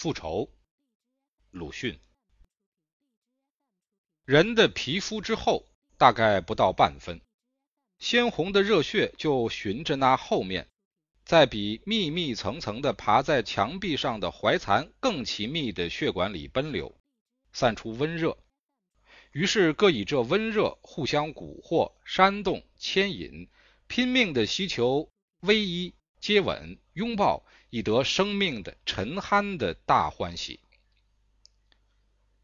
复仇，鲁迅。人的皮肤之后大概不到半分，鲜红的热血就循着那后面，在比密密层层的爬在墙壁上的怀残更奇密的血管里奔流，散出温热。于是各以这温热互相蛊惑、煽动、牵引，拼命的希求偎依、接吻、拥抱。以得生命的沉酣的大欢喜。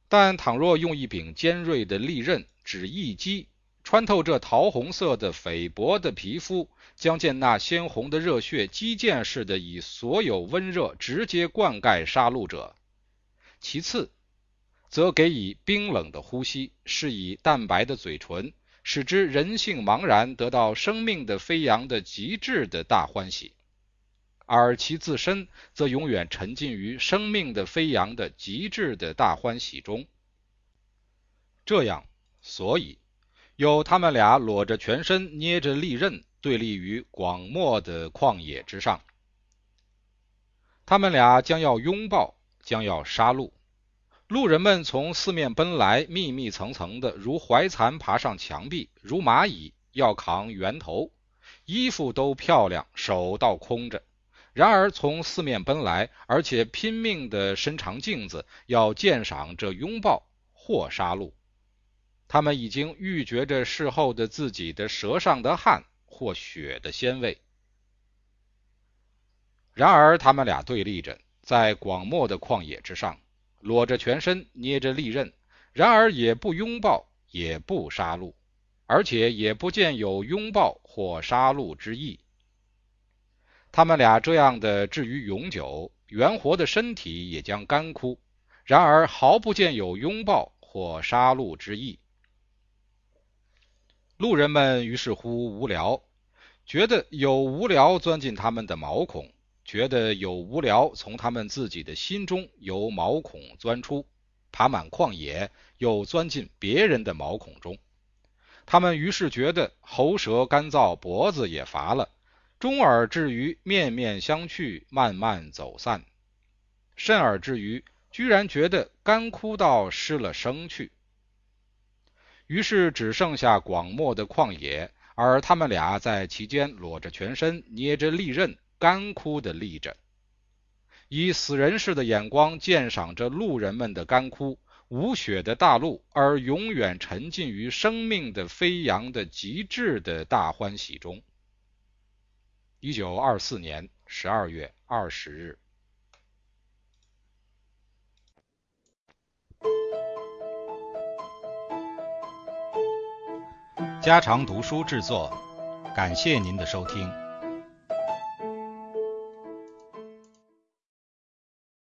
但倘若用一柄尖锐的利刃，只一击，穿透这桃红色的菲薄的皮肤，将见那鲜红的热血击剑似的以所有温热直接灌溉杀戮者；其次，则给以冰冷的呼吸，是以淡白的嘴唇，使之人性茫然，得到生命的飞扬的极致的大欢喜。而其自身则永远沉浸于生命的飞扬的极致的大欢喜中。这样，所以有他们俩裸着全身，捏着利刃，对立于广漠的旷野之上。他们俩将要拥抱，将要杀戮。路人们从四面奔来，密密层层的，如怀蚕爬上墙壁，如蚂蚁要扛圆头，衣服都漂亮，手倒空着。然而，从四面奔来，而且拼命地伸长镜子，要鉴赏这拥抱或杀戮。他们已经预觉着事后的自己的舌上的汗或血的鲜味。然而，他们俩对立着，在广漠的旷野之上，裸着全身，捏着利刃。然而，也不拥抱，也不杀戮，而且也不见有拥抱或杀戮之意。他们俩这样的至于永久，圆活的身体也将干枯。然而毫不见有拥抱或杀戮之意。路人们于是乎无聊，觉得有无聊钻进他们的毛孔，觉得有无聊从他们自己的心中由毛孔钻出，爬满旷野，又钻进别人的毛孔中。他们于是觉得喉舌干燥，脖子也乏了。终而至于面面相觑，慢慢走散；甚而至于居然觉得干枯到失了声去。于是只剩下广漠的旷野，而他们俩在其间裸着全身，捏着利刃，干枯的立着，以死人似的眼光鉴赏着路人们的干枯无血的大陆，而永远沉浸于生命的飞扬的极致的大欢喜中。一九二四年十二月二十日，家常读书制作，感谢您的收听。